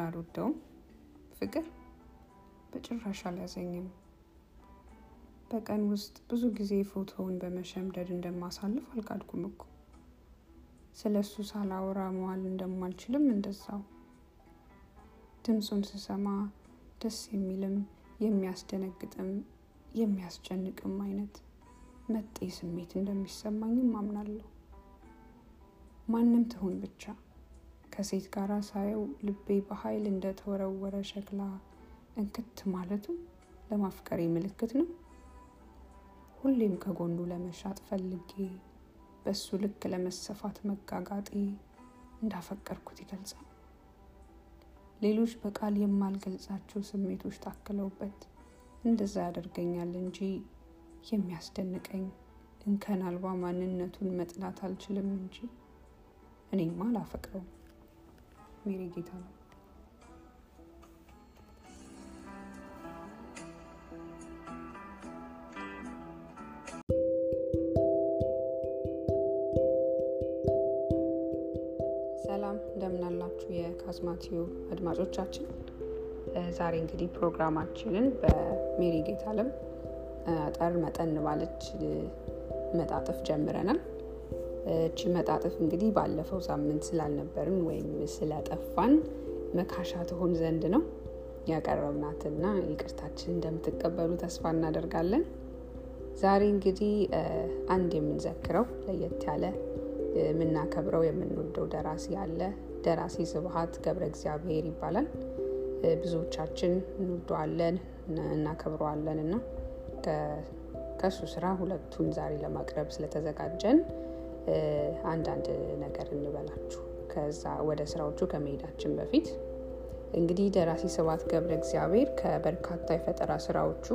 አልወደውም። ፍቅር በጭራሽ አልያዘኝም። በቀን ውስጥ ብዙ ጊዜ ፎቶውን በመሸምደድ እንደማሳልፍ አልካድኩም እኮ። ስለ እሱ ሳላወራ መዋል እንደማልችልም እንደዛው። ድምፁን ስሰማ ደስ የሚልም የሚያስደነግጥም የሚያስጨንቅም አይነት መጤ ስሜት እንደሚሰማኝም አምናለሁ። ማንም ትሁን ብቻ ከሴት ጋር ሳየው ልቤ በኃይል እንደተወረወረ ሸክላ እንክት ማለቱ ለማፍቀሬ ምልክት ነው። ሁሌም ከጎኑ ለመሻጥ ፈልጌ በሱ ልክ ለመሰፋት መጋጋጤ እንዳፈቀርኩት ይገልጻል። ሌሎች በቃል የማልገልጻቸው ስሜቶች ታክለውበት እንደዛ ያደርገኛል እንጂ የሚያስደንቀኝ እንከን አልባ ማንነቱን መጥላት አልችልም እንጂ እኔማ አላፈቅረውም። ሜሪ ጌታ ነው። ሰላም እንደምን አላችሁ የካዝማቲዮ አድማጮቻችን። ዛሬ እንግዲህ ፕሮግራማችንን በሜሪ ጌታ አለም አጠር መጠን ባለች መጣጥፍ ጀምረናል። እቺ መጣጥፍ እንግዲህ ባለፈው ሳምንት ስላልነበርን ወይም ስለጠፋን መካሻ ትሆን ዘንድ ነው ያቀረብናትና ይቅርታችን እንደምትቀበሉ ተስፋ እናደርጋለን። ዛሬ እንግዲህ አንድ የምንዘክረው ለየት ያለ የምናከብረው የምንወደው ደራሲ አለ። ደራሲ ስብሀት ገብረ እግዚአብሔር ይባላል። ብዙዎቻችን እንወደዋለን እናከብረዋለን እና ከእሱ ስራ ሁለቱን ዛሬ ለማቅረብ ስለተዘጋጀን አንዳንድ ነገር እንበላችሁ ከዛ ወደ ስራዎቹ ከመሄዳችን በፊት እንግዲህ ደራሲ ስብሀት ገብረ እግዚአብሔር ከበርካታ የፈጠራ ስራዎቹ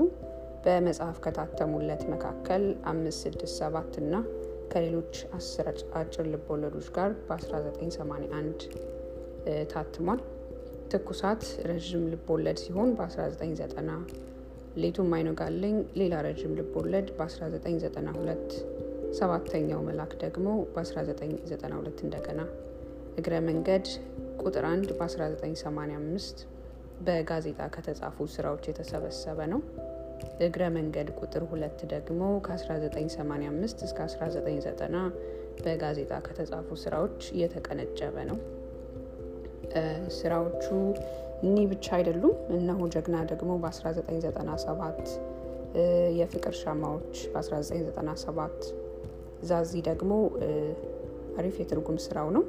በመጽሐፍ ከታተሙለት መካከል አምስት ስድስት ሰባት እና ከሌሎች አስር አጭር ልቦለዶች ጋር በ1981 ታትሟል። ትኩሳት ረዥም ልቦለድ ሲሆን በ1990 ሌቱም አይኖጋለኝ ሌላ ረዥም ልቦለድ በ1992 ሰባተኛው መልአክ ደግሞ በ1992 እንደገና እግረ መንገድ ቁጥር አንድ በ1985 በጋዜጣ ከተጻፉ ስራዎች የተሰበሰበ ነው። እግረ መንገድ ቁጥር ሁለት ደግሞ ከ1985 እስከ 1990 በጋዜጣ ከተጻፉ ስራዎች የተቀነጨበ ነው። ስራዎቹ እኒህ ብቻ አይደሉም። እነሆ ጀግና ደግሞ በ1997፣ የፍቅር ሻማዎች በ1997፣ ዛዚ ደግሞ አሪፍ የትርጉም ስራው ነው።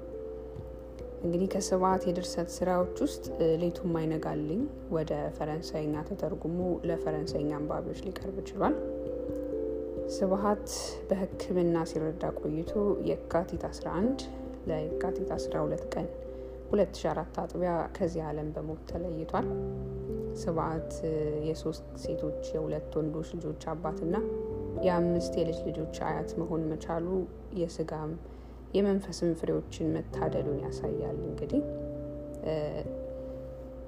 እንግዲህ ከስብሀት የድርሰት ስራዎች ውስጥ ሌቱም አይነጋልኝ ወደ ፈረንሳይኛ ተተርጉሞ ለፈረንሳይኛ አንባቢዎች ሊቀርብ ችሏል። ስብሀት በሕክምና ሲረዳ ቆይቶ የካቲት 11 ለየካቲት 12 ቀን 2004 አጥቢያ ከዚህ ዓለም በሞት ተለይቷል። ስብሀት የሶስት ሴቶች የሁለት ወንዶች ልጆች አባትና የአምስት የልጅ ልጆች አያት መሆን መቻሉ የስጋም የመንፈስም ፍሬዎችን መታደሉን ያሳያል። እንግዲህ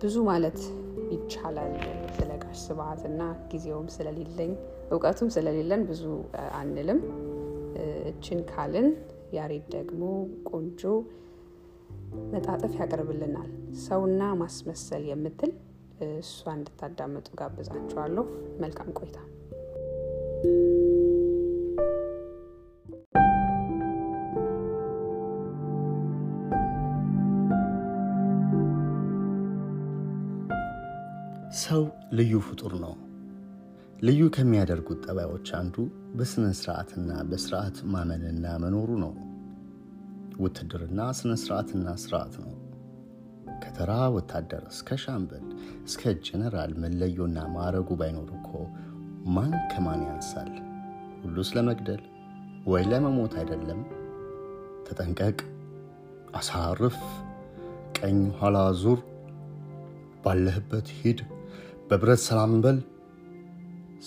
ብዙ ማለት ይቻላል ስለ ጋሽ ስብሀት እና ጊዜውም ስለሌለኝ እውቀቱም ስለሌለን ብዙ አንልም። እችን ካልን ያሬድ ደግሞ ቆንጆ መጣጥፍ ያቀርብልናል። ሰውና ማስመሰል የምትል እሷ እንድታዳምጡ ጋብዛችኋለሁ። መልካም ቆይታ። ሰው ልዩ ፍጡር ነው። ልዩ ከሚያደርጉት ጠባዮች አንዱ በስነ ስርዓትና በስርዓት ማመንና መኖሩ ነው። ውትድርና ስነ ስርዓትና ስርዓት ነው። ከተራ ወታደር እስከ ሻምበል እስከ ጀነራል መለዮና ማዕረጉ ባይኖር እኮ ማን ከማን ያንሳል? ሁሉ ስለመግደል ወይ ለመሞት አይደለም። ተጠንቀቅ፣ አሳርፍ፣ ቀኝ ኋላ ዙር፣ ባለህበት ሂድ፣ በብረት ሰላም በል።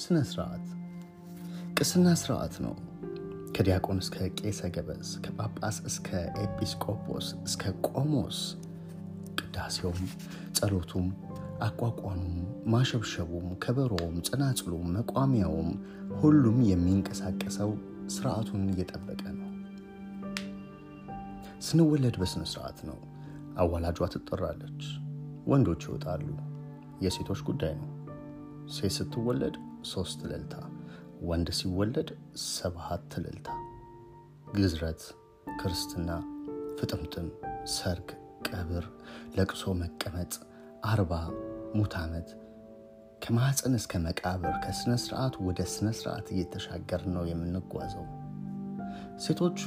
ስነ ስርዓት ቅስና ስርዓት ነው። ከዲያቆን እስከ ቄሰ ገበዝ፣ ከጳጳስ እስከ ኤጲስቆጶስ እስከ ቆሞስ ቅዳሴውም፣ ጸሎቱም፣ አቋቋሙም፣ ማሸብሸቡም፣ ከበሮውም፣ ጽናጽሉም፣ መቋሚያውም ሁሉም የሚንቀሳቀሰው ስርዓቱን እየጠበቀ ነው። ስንወለድ በስነ ስርዓት ነው። አዋላጇ ትጠራለች። ወንዶች ይወጣሉ። የሴቶች ጉዳይ ነው። ሴት ስትወለድ ሶስት እልልታ፣ ወንድ ሲወለድ ሰባት እልልታ። ግዝረት፣ ክርስትና፣ ፍጥምጥም፣ ሰርግ፣ ቀብር፣ ለቅሶ፣ መቀመጥ፣ አርባ፣ ሙት ዓመት ከማኅፀን እስከ መቃብር ከሥነ ሥርዓት ወደ ሥነ ሥርዓት እየተሻገር ነው የምንጓዘው። ሴቶቹ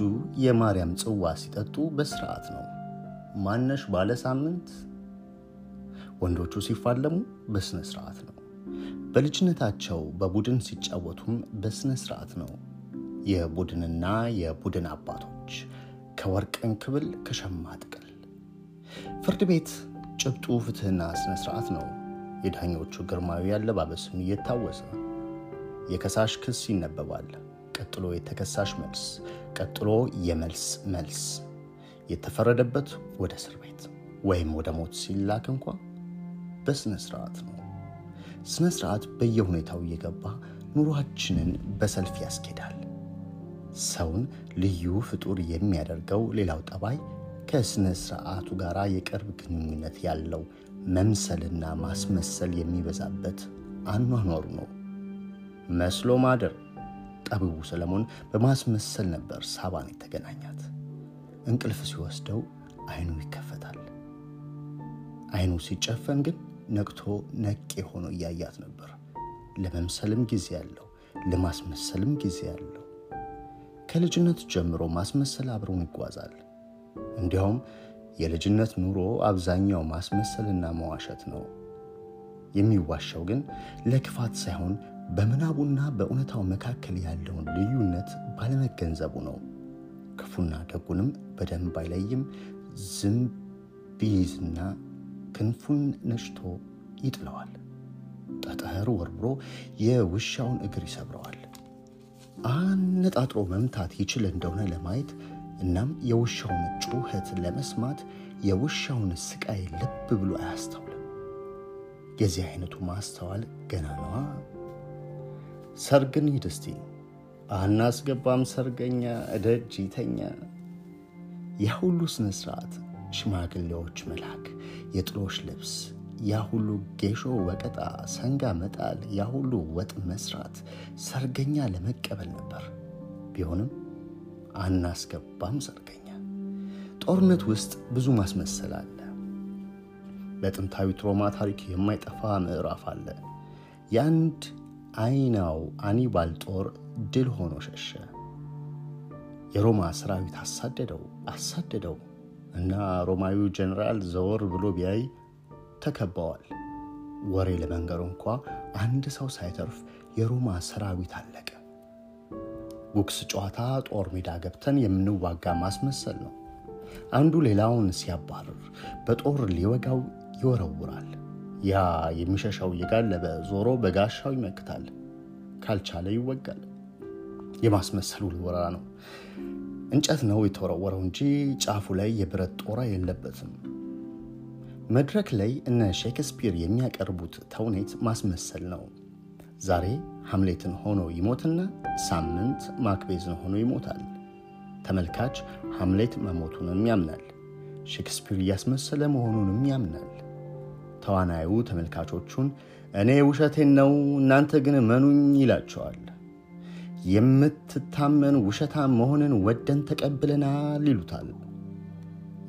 የማርያም ጽዋ ሲጠጡ በስርዓት ነው። ማነሽ ባለ ሳምንት። ወንዶቹ ሲፋለሙ በሥነ ሥርዓት ነው። በልጅነታቸው በቡድን ሲጫወቱም በሥነ ሥርዓት ነው። የቡድንና የቡድን አባቶች ከወርቅ እንክብል ከሸማ ጥቅል። ፍርድ ቤት ጭብጡ ፍትሕና ሥነ ሥርዓት ነው። የዳኞቹ ግርማዊ አለባበስም እየታወሰ የከሳሽ ክስ ይነበባል። ቀጥሎ የተከሳሽ መልስ፣ ቀጥሎ የመልስ መልስ። የተፈረደበት ወደ እስር ቤት ወይም ወደ ሞት ሲላክ እንኳ በሥነ ሥርዓት ነው። ሥነ ሥርዓት በየሁኔታው እየገባ ኑሯችንን በሰልፍ ያስኬዳል። ሰውን ልዩ ፍጡር የሚያደርገው ሌላው ጠባይ ከሥነ ሥርዓቱ ጋር የቅርብ ግንኙነት ያለው መምሰልና ማስመሰል የሚበዛበት አኗኗሩ ነው። መስሎ ማደር። ጠቢቡ ሰለሞን በማስመሰል ነበር ሳባን የተገናኛት። እንቅልፍ ሲወስደው ዓይኑ ይከፈታል። ዓይኑ ሲጨፈን ግን ነቅቶ ነቄ ሆኖ እያያት ነበር። ለመምሰልም ጊዜ ያለው፣ ለማስመሰልም ጊዜ ያለው። ከልጅነት ጀምሮ ማስመሰል አብረውን ይጓዛል። እንዲያውም የልጅነት ኑሮ አብዛኛው ማስመሰልና መዋሸት ነው። የሚዋሻው ግን ለክፋት ሳይሆን በምናቡና በእውነታው መካከል ያለውን ልዩነት ባለመገንዘቡ ነው። ክፉና ደጉንም በደንብ አይለይም። ዝም ቢይዝና ክንፉን ነጭቶ ይጥለዋል። ጠጠር ወርብሮ የውሻውን እግር ይሰብረዋል። አነጣጥሮ መምታት ይችል እንደሆነ ለማየት እናም የውሻውን ጩኸት ለመስማት የውሻውን ስቃይ ልብ ብሎ አያስተውልም። የዚህ አይነቱ ማስተዋል ገና ነዋ። ሰርግን ሂድ አናስገባም ሰርገኛ እደጅ ይተኛ። ያ ሁሉ ስነ ሽማግሌዎች መላክ፣ የጥሎሽ ልብስ፣ ያ ሁሉ ጌሾ ወቀጣ፣ ሰንጋ መጣል፣ ያ ሁሉ ወጥ መስራት ሰርገኛ ለመቀበል ነበር። ቢሆንም አናስገባም ሰርገኛ። ጦርነት ውስጥ ብዙ ማስመሰል አለ። በጥንታዊት ሮማ ታሪክ የማይጠፋ ምዕራፍ አለ። የአንድ አይናው አኒባል ጦር ድል ሆኖ ሸሸ። የሮማ ሰራዊት አሳደደው አሳደደው እና ሮማዊው ጀኔራል ዘወር ብሎ ቢያይ ተከበዋል። ወሬ ለመንገሩ እንኳ አንድ ሰው ሳይተርፍ የሮማ ሰራዊት አለቀ። ጉግስ ጨዋታ ጦር ሜዳ ገብተን የምንዋጋ ማስመሰል ነው። አንዱ ሌላውን ሲያባርር በጦር ሊወጋው ይወረውራል። ያ የሚሸሻው እየጋለበ ዞሮ በጋሻው ይመክታል። ካልቻለ ይወጋል። የማስመሰሉ ልወራ ነው። እንጨት ነው የተወረወረው እንጂ ጫፉ ላይ የብረት ጦራ የለበትም። መድረክ ላይ እነ ሼክስፒር የሚያቀርቡት ተውኔት ማስመሰል ነው። ዛሬ ሐምሌትን ሆኖ ይሞትና ሳምንት ማክቤዝን ሆኖ ይሞታል። ተመልካች ሐምሌት መሞቱንም ያምናል። ሼክስፒር እያስመሰለ መሆኑንም ያምናል። ተዋናዩ ተመልካቾቹን እኔ ውሸቴን ነው እናንተ ግን መኑኝ ይላቸዋል። የምትታመን ውሸታም መሆንን ወደን ተቀብለናል ይሉታል።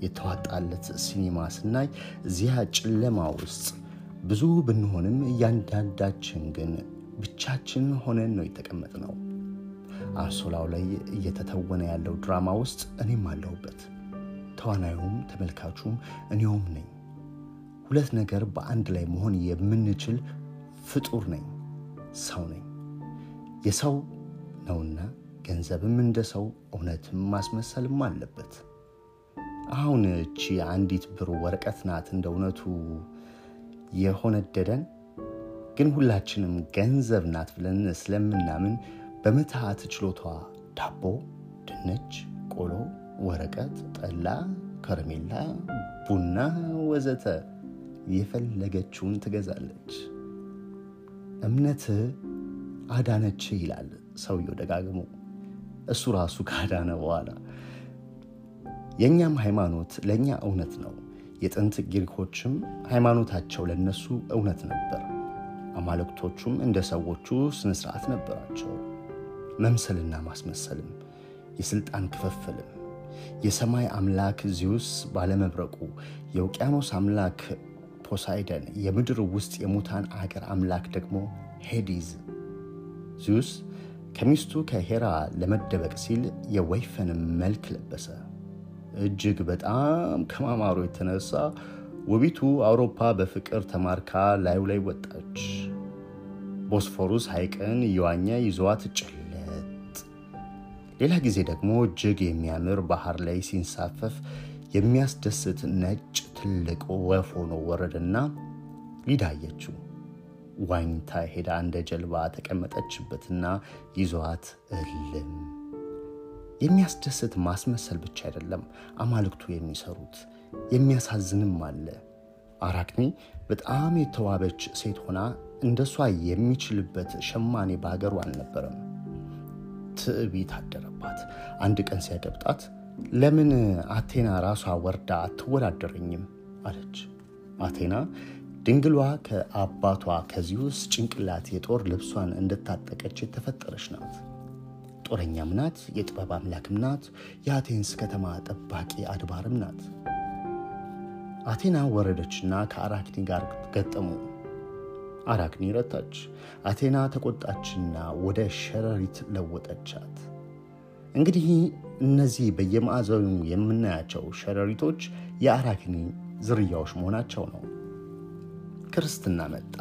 የተዋጣለት ሲኒማ ስናይ እዚያ ጨለማ ውስጥ ብዙ ብንሆንም እያንዳንዳችን ግን ብቻችን ሆነን ነው የተቀመጥነው። አንሶላው ላይ እየተተወነ ያለው ድራማ ውስጥ እኔም አለሁበት። ተዋናዩም ተመልካቹም እኔውም ነኝ። ሁለት ነገር በአንድ ላይ መሆን የምንችል ፍጡር ነኝ፣ ሰው ነኝ። የሰው ነውና ገንዘብም እንደ ሰው እውነትም ማስመሰልም አለበት። አሁን እቺ አንዲት ብር ወረቀት ናት እንደ እውነቱ የሆነደደን፣ ግን ሁላችንም ገንዘብ ናት ብለን ስለምናምን በምትሃት ችሎቷ ዳቦ፣ ድንች፣ ቆሎ፣ ወረቀት፣ ጠላ፣ ከረሜላ፣ ቡና ወዘተ የፈለገችውን ትገዛለች። እምነት አዳነች ይላል ሰውየው ደጋግሞ፣ እሱ ራሱ ካዳነ በኋላ የእኛም ሃይማኖት ለእኛ እውነት ነው። የጥንት ግሪኮችም ሃይማኖታቸው ለነሱ እውነት ነበር። አማልክቶቹም እንደ ሰዎቹ ስነስርዓት ነበራቸው። መምሰልና ማስመሰልም፣ የሥልጣን ክፍፍልም የሰማይ አምላክ ዚዩስ ባለመብረቁ፣ የውቅያኖስ አምላክ ፖሳይደን፣ የምድር ውስጥ የሙታን አገር አምላክ ደግሞ ሄዲዝ። ዚዩስ ከሚስቱ ከሄራ ለመደበቅ ሲል የወይፈንም መልክ ለበሰ። እጅግ በጣም ከማማሩ የተነሳ ውቢቱ አውሮፓ በፍቅር ተማርካ ላዩ ላይ ወጣች። ቦስፎሩስ ሐይቅን እየዋኘ ይዘዋት ጭለጥ። ሌላ ጊዜ ደግሞ እጅግ የሚያምር ባህር ላይ ሲንሳፈፍ የሚያስደስት ነጭ ትልቅ ወፍ ሆኖ ወረደና ሊዳየችው ዋኝታ ሄዳ እንደ ጀልባ ተቀመጠችበትና ይዘዋት እልም። የሚያስደስት ማስመሰል ብቻ አይደለም አማልክቱ የሚሰሩት የሚያሳዝንም አለ። አራክኒ በጣም የተዋበች ሴት ሆና እንደሷ የሚችልበት ሸማኔ በሀገሩ አልነበረም። ትዕቢት አደረባት። አንድ ቀን ሲያገብጣት ለምን አቴና ራሷ ወርዳ አትወዳደረኝም አለች። አቴና ድንግሏ ከአባቷ ከዚዩስ ጭንቅላት የጦር ልብሷን እንድታጠቀች የተፈጠረች ናት። ጦረኛም ናት፣ የጥበብ አምላክም ናት፣ የአቴንስ ከተማ ጠባቂ አድባርም ናት። አቴና ወረደችና ከአራክኒ ጋር ገጠሙ። አራክኒ ረታች። አቴና ተቆጣችና ወደ ሸረሪት ለወጠቻት። እንግዲህ እነዚህ በየማዕዘኑ የምናያቸው ሸረሪቶች የአራክኒ ዝርያዎች መሆናቸው ነው። ክርስትና መጣ።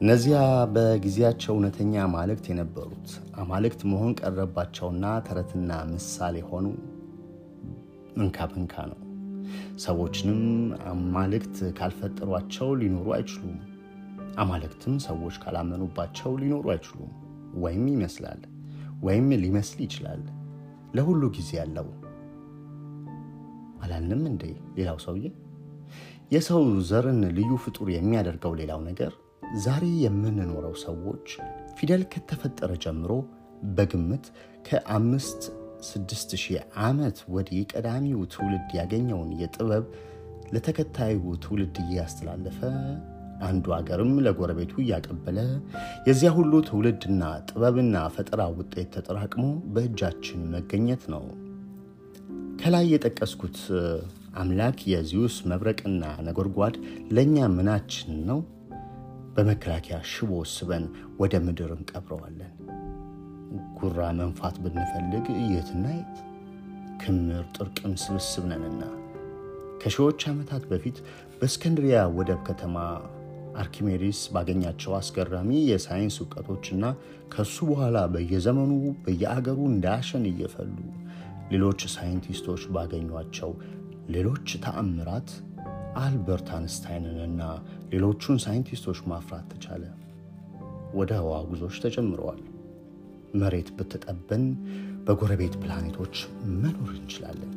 እነዚያ በጊዜያቸው እውነተኛ አማልክት የነበሩት አማልክት መሆን ቀረባቸውና ተረትና ምሳሌ ሆኑ። እንካ ብንካ ነው። ሰዎችንም አማልክት ካልፈጠሯቸው ሊኖሩ አይችሉም። አማልክትም ሰዎች ካላመኑባቸው ሊኖሩ አይችሉም። ወይም ይመስላል ወይም ሊመስል ይችላል። ለሁሉ ጊዜ ያለው አላልንም እንዴ? ሌላው ሰውዬ የሰው ዘርን ልዩ ፍጡር የሚያደርገው ሌላው ነገር ዛሬ የምንኖረው ሰዎች ፊደል ከተፈጠረ ጀምሮ በግምት ከአምስት ስድስት ሺህ ዓመት ወዲህ ቀዳሚው ትውልድ ያገኘውን የጥበብ ለተከታዩ ትውልድ እያስተላለፈ አንዱ አገርም ለጎረቤቱ እያቀበለ የዚያ ሁሉ ትውልድና ጥበብና ፈጠራ ውጤት ተጠራቅሞ በእጃችን መገኘት ነው። ከላይ የጠቀስኩት አምላክ የዚዩስ መብረቅና ነጎድጓድ ለእኛ ምናችን ነው? በመከላከያ ሽቦ ስበን ወደ ምድር እንቀብረዋለን። ጉራ መንፋት ብንፈልግ የትና የት ክምር ጥርቅም ስብስብ ነንና። ከሺዎች ዓመታት በፊት በእስከንድሪያ ወደብ ከተማ አርኪሜዲስ ባገኛቸው አስገራሚ የሳይንስ እውቀቶችና ከሱ በኋላ በየዘመኑ በየአገሩ እንዳሸን እየፈሉ ሌሎች ሳይንቲስቶች ባገኟቸው ሌሎች ተአምራት አልበርት አንስታይንንና ሌሎቹን ሳይንቲስቶች ማፍራት ተቻለ። ወደ ህዋ ጉዞዎች ተጀምረዋል። መሬት ብትጠበን በጎረቤት ፕላኔቶች መኖር እንችላለን።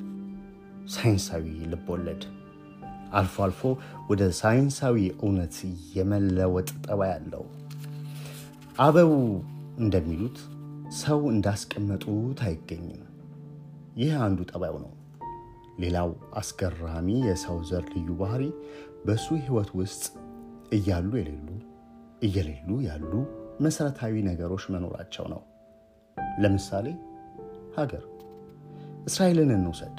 ሳይንሳዊ ልቦለድ አልፎ አልፎ ወደ ሳይንሳዊ እውነት የመለወጥ ጠባይ አለው። አበው እንደሚሉት ሰው እንዳስቀመጡት አይገኝም። ይህ አንዱ ጠባዩ ነው። ሌላው አስገራሚ የሰው ዘር ልዩ ባህሪ በሱ ህይወት ውስጥ እያሉ የሌሉ እየሌሉ ያሉ መሰረታዊ ነገሮች መኖራቸው ነው። ለምሳሌ ሀገር እስራኤልን እንውሰድ።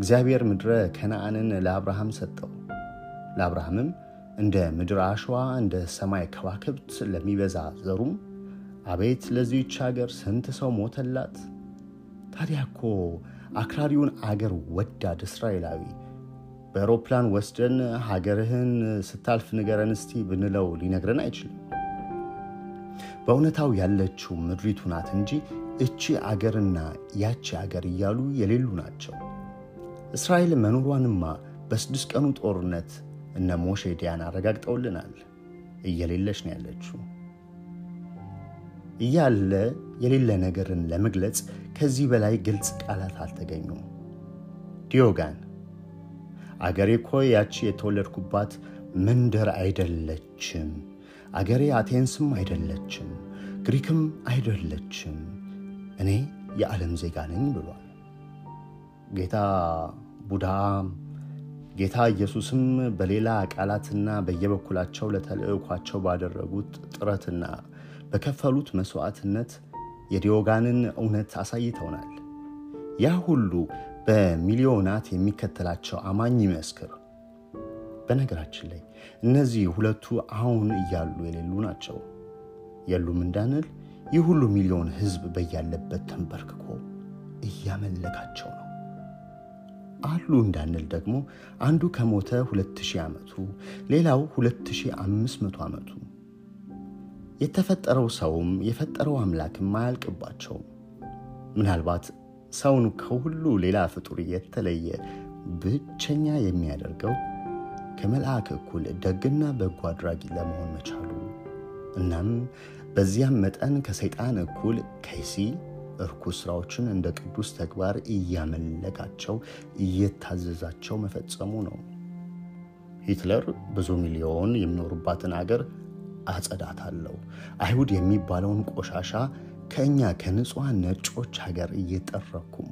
እግዚአብሔር ምድረ ከነአንን ለአብርሃም ሰጠው። ለአብርሃምም እንደ ምድር አሸዋ እንደ ሰማይ ከዋክብት ለሚበዛ ዘሩም አቤት ለዚህች ሀገር ስንት ሰው ሞተላት። ታዲያ እኮ አክራሪውን አገር ወዳድ እስራኤላዊ በአውሮፕላን ወስደን ሀገርህን ስታልፍ ንገረን እስቲ ብንለው ሊነግረን አይችልም። በእውነታው ያለችው ምድሪቱ ናት እንጂ እቺ አገርና ያቺ አገር እያሉ የሌሉ ናቸው። እስራኤል መኖሯንማ በስድስት ቀኑ ጦርነት እነ ሞሼ ዲያን አረጋግጠውልናል። እየሌለች ነው ያለችው። እያለ የሌለ ነገርን ለመግለጽ ከዚህ በላይ ግልጽ ቃላት አልተገኙም። ዲዮጋን አገሬ እኮ ያቺ የተወለድኩባት መንደር አይደለችም፣ አገሬ አቴንስም አይደለችም፣ ግሪክም አይደለችም፣ እኔ የዓለም ዜጋ ነኝ ብሏል። ጌታ ቡድሃም ጌታ ኢየሱስም በሌላ ቃላትና በየበኩላቸው ለተልእኳቸው ባደረጉት ጥረትና በከፈሉት መሥዋዕትነት የዲዮጋንን እውነት አሳይተውናል። ያ ሁሉ በሚሊዮናት የሚከተላቸው አማኝ ይመስክር። በነገራችን ላይ እነዚህ ሁለቱ አሁን እያሉ የሌሉ ናቸው። የሉም እንዳንል ይህ ሁሉ ሚሊዮን ሕዝብ በያለበት ተንበርክኮ እያመለካቸው ነው። አሉ እንዳንል ደግሞ አንዱ ከሞተ 2000 ዓመቱ፣ ሌላው 2500 ዓመቱ። የተፈጠረው ሰውም የፈጠረው አምላክም አያልቅባቸውም። ምናልባት ሰውን ከሁሉ ሌላ ፍጡር የተለየ ብቸኛ የሚያደርገው ከመልአክ እኩል ደግና በጎ አድራጊ ለመሆን መቻሉ እናም በዚያም መጠን ከሰይጣን እኩል ከይሲ እርኩስ ስራዎችን እንደ ቅዱስ ተግባር እያመለካቸው እየታዘዛቸው መፈጸሙ ነው። ሂትለር ብዙ ሚሊዮን የሚኖሩባትን አገር አጸዳታለሁ፣ አይሁድ የሚባለውን ቆሻሻ ከእኛ ከንጹሐን ነጮች ሀገር እየጠረኩም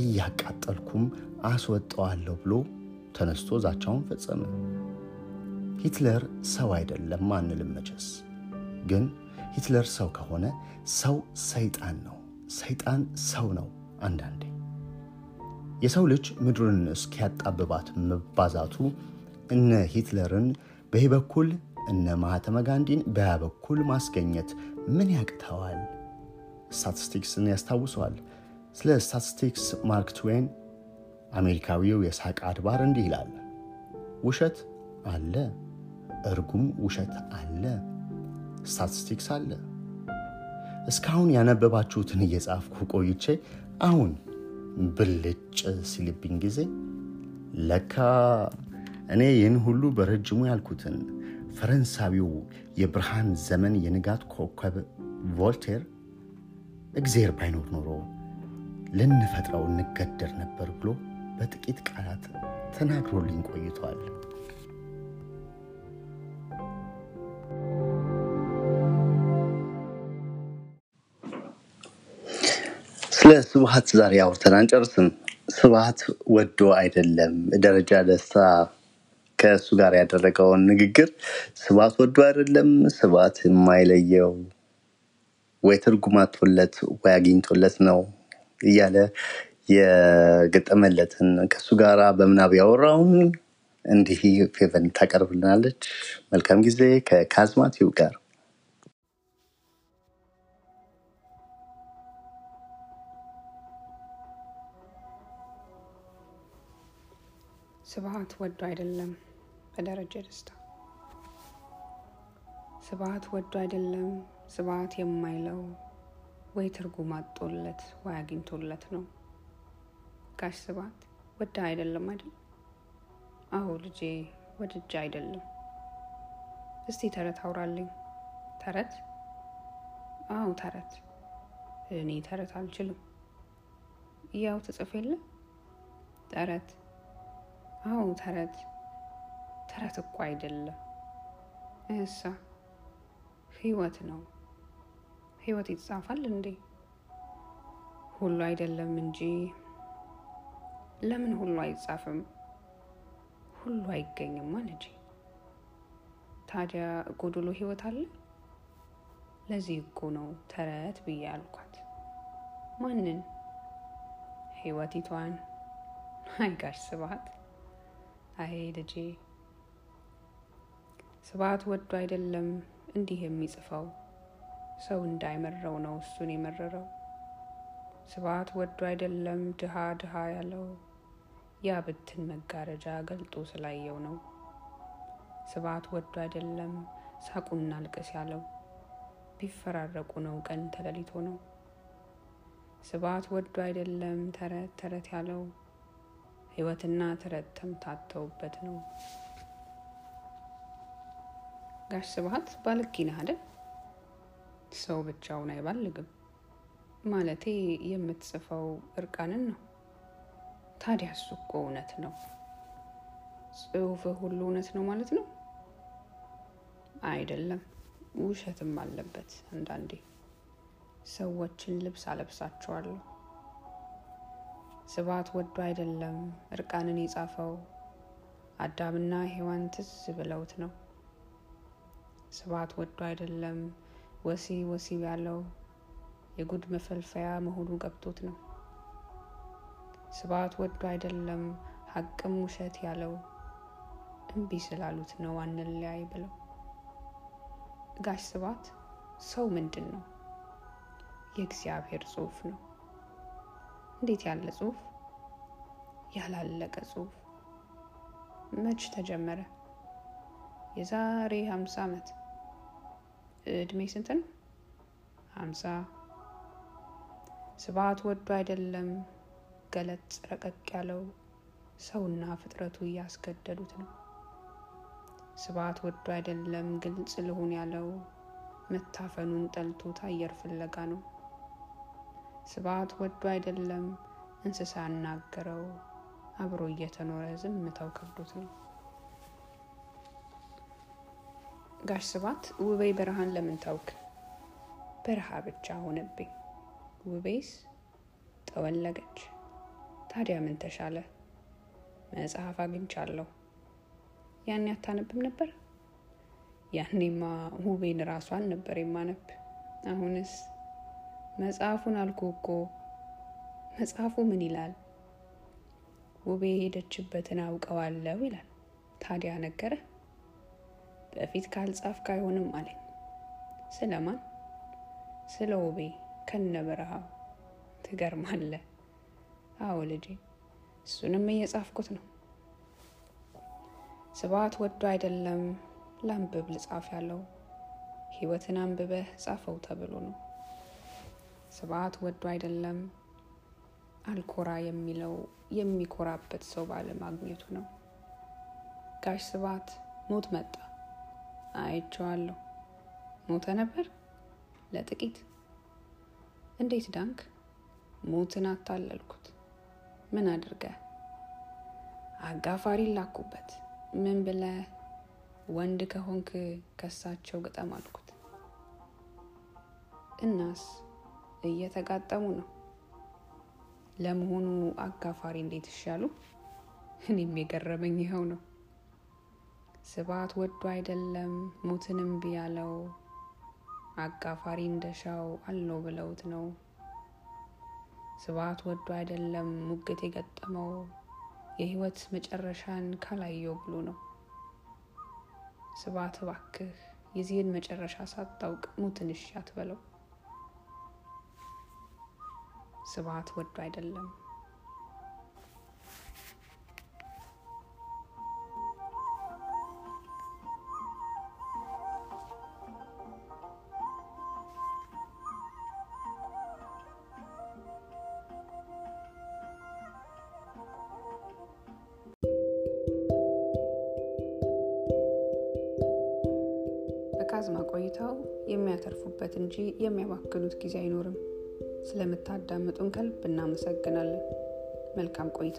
እያቃጠልኩም አስወጠዋለሁ ብሎ ተነስቶ ዛቻውን ፈጸመ። ሂትለር ሰው አይደለም አንልም መቼስ። ግን ሂትለር ሰው ከሆነ ሰው ሰይጣን ነው፣ ሰይጣን ሰው ነው። አንዳንዴ የሰው ልጅ ምድርን እስኪያጣብባት መባዛቱ እነ ሂትለርን በይህ በኩል እነ ማህተመ ጋንዲን በያ በኩል ማስገኘት ምን ያቅተዋል? ስታቲስቲክስን ያስታውሰዋል። ስለ ስታቲስቲክስ ማርክ ትዌን አሜሪካዊው የሳቅ አድባር እንዲህ ይላል፣ ውሸት አለ፣ እርጉም ውሸት አለ፣ ስታቲስቲክስ አለ። እስካሁን ያነበባችሁትን እየጻፍኩ ቆይቼ አሁን ብልጭ ሲልብኝ ጊዜ ለካ እኔ ይህን ሁሉ በረጅሙ ያልኩትን ፈረንሳዊው የብርሃን ዘመን የንጋት ኮከብ ቮልቴር እግዜር ባይኖር ኖሮ ልንፈጥረው እንገደር ነበር ብሎ በጥቂት ቃላት ተናግሮልኝ ቆይቷል። ስለ ስብሐት ዛሬ አውርተን አንጨርስም። ስብሐት ወዶ አይደለም። ደረጃ ደስታ ከእሱ ጋር ያደረገውን ንግግር ስብሐት ወዶ አይደለም። ስብሐት የማይለየው ወይ ትርጉም ወይ አግኝቶለት ነው እያለ የገጠመለትን ከእሱ ጋር በምናብ ያወራውን እንዲህ ፌቨን ታቀርብልናለች። መልካም ጊዜ ከካዝማቲው ጋር ስብሐት ወዶ አይደለም በደረጀ ደስታ። ስብሐት ወዶ አይደለም ስብሐት የማይለው ወይ ትርጉም አጦለት ወይ አግኝቶለት ነው። ጋሽ ስብሐት ወዳ አይደለም አይደል? አዎ ልጄ ወድጃ አይደለም። እስቲ ተረት አውራልኝ። ተረት? አዎ ተረት። እኔ ተረት አልችልም። ያው ትጽፍ የለ ተረት አዎ ተረት ተረት እኮ አይደለም እሳ ህይወት ነው። ህይወት ይጻፋል እንዴ? ሁሉ አይደለም እንጂ ለምን ሁሉ አይጻፍም? ሁሉ አይገኝማ ልጄ። ታዲያ ጎዶሎ ህይወት አለ? ለዚህ እኮ ነው ተረት ብዬ ያልኳት። ማንን? ህይወቲቷን። አይ ጋሽ ስብሐት አይ ልጄ ስብሐት ወዶ አይደለም እንዲህ የሚጽፈው ሰው እንዳይመረው ነው እሱን የመረረው። ስብሐት ወዶ አይደለም ድሃ ድሃ ያለው ያ ብትን መጋረጃ ገልጦ ስላየው ነው። ስብሐት ወዶ አይደለም ሳቁና አልቅስ ያለው ቢፈራረቁ ነው ቀን ተለሊቶ ነው። ስብሐት ወዶ አይደለም ተረት ተረት ያለው ህይወትና ተረት ተምታተውበት ነው። ጋሽ ስብሐት ባልጌ ነህ አይደል? ሰው ብቻውን አይባልግም። ማለቴ የምትጽፈው እርቃንን ነው። ታዲያ እሱ እኮ እውነት ነው። ጽሁፍህ ሁሉ እውነት ነው ማለት ነው? አይደለም፣ ውሸትም አለበት። አንዳንዴ ሰዎችን ልብስ አለብሳቸዋለሁ። ስብሐት ወዶ አይደለም እርቃንን የጻፈው አዳምና ሔዋን ትዝ ብለውት ነው። ስብሐት ወዶ አይደለም ወሲብ ወሲብ ያለው የጉድ መፈልፈያ መሆኑ ገብቶት ነው። ስብሐት ወዶ አይደለም ሀቅም ውሸት ያለው እምቢ ስላሉት ነው አንለያይ ብለው። ጋሽ ስብሐት ሰው ምንድን ነው? የእግዚአብሔር ጽሑፍ ነው። እንዴት ያለ ጽሑፍ! ያላለቀ ጽሑፍ። መች ተጀመረ? የዛሬ ሀምሳ ዓመት። እድሜ ስንት ነው? ሀምሳ ስብሐት ወዶ አይደለም ገለጽ ረቀቅ ያለው ሰውና ፍጥረቱ እያስገደዱት ነው። ስብሐት ወዶ አይደለም ግልጽ ልሁን ያለው መታፈኑን ጠልቶት አየር ፍለጋ ነው። ስብሐት ወዶ አይደለም እንስሳ ያናገረው አብሮ እየተኖረ ዝምታው ከብዶት ነው። ጋሽ ስብሐት ውቤ በረሃን ለምን ታውክ? በረሃ ብቻ ሆነብኝ። ውቤስ ጠወለገች። ታዲያ ምን ተሻለ? መጽሐፍ አግኝቻለሁ። ያኔ አታነብም ነበር? ያኔማ ውቤን ራሷን ነበር የማነብ። አሁንስ መጽሐፉን አልኩ እኮ። መጽሐፉ ምን ይላል? ውቤ የሄደችበትን አውቀዋለሁ ይላል። ታዲያ ነገረ? በፊት ካልጻፍክ አይሆንም አለኝ። ስለማን? ስለ ውቤ ከነ በረሃው። ትገርማለህ። አዎ ልጄ፣ እሱንም እየጻፍኩት ነው። ስብሐት ወዶ አይደለም ላንብብ ልጻፍ ያለው ሕይወትን አንብበህ ጻፈው ተብሎ ነው። ስብሐት ወዶ አይደለም አልኮራ የሚለው የሚኮራበት ሰው ባለማግኘቱ ነው። ጋሽ ስብሐት ሞት መጣ። አይቼዋለሁ። ሞተ ነበር ለጥቂት። እንዴት ዳንክ? ሞትን አታለልኩት። ምን አድርገህ? አጋፋሪ ላኩበት። ምን ብለህ? ወንድ ከሆንክ ከሳቸው ግጠም አልኩት። እናስ እየተጋጠሙ ነው። ለመሆኑ አጋፋሪ እንዴት ይሻሉ? እኔም የገረመኝ ይኸው ነው። ስብሐት ወዶ አይደለም ሞትን እምቢ ያለው አጋፋሪ እንደሻው አለው ብለውት ነው። ስብሐት ወዶ አይደለም ሙግት የገጠመው የሕይወት መጨረሻን ካላየው ብሎ ነው። ስብሐት እባክህ የዚህን መጨረሻ ሳታውቅ ሞትን እሺ አትበለው። ስብሐት ወዶ አይደለም። በካዝማ ቆይታው የሚያተርፉበት እንጂ የሚያባክኑት ጊዜ አይኖርም። ስለምታዳምጡን ከልብ እናመሰግናለን። መልካም ቆይታ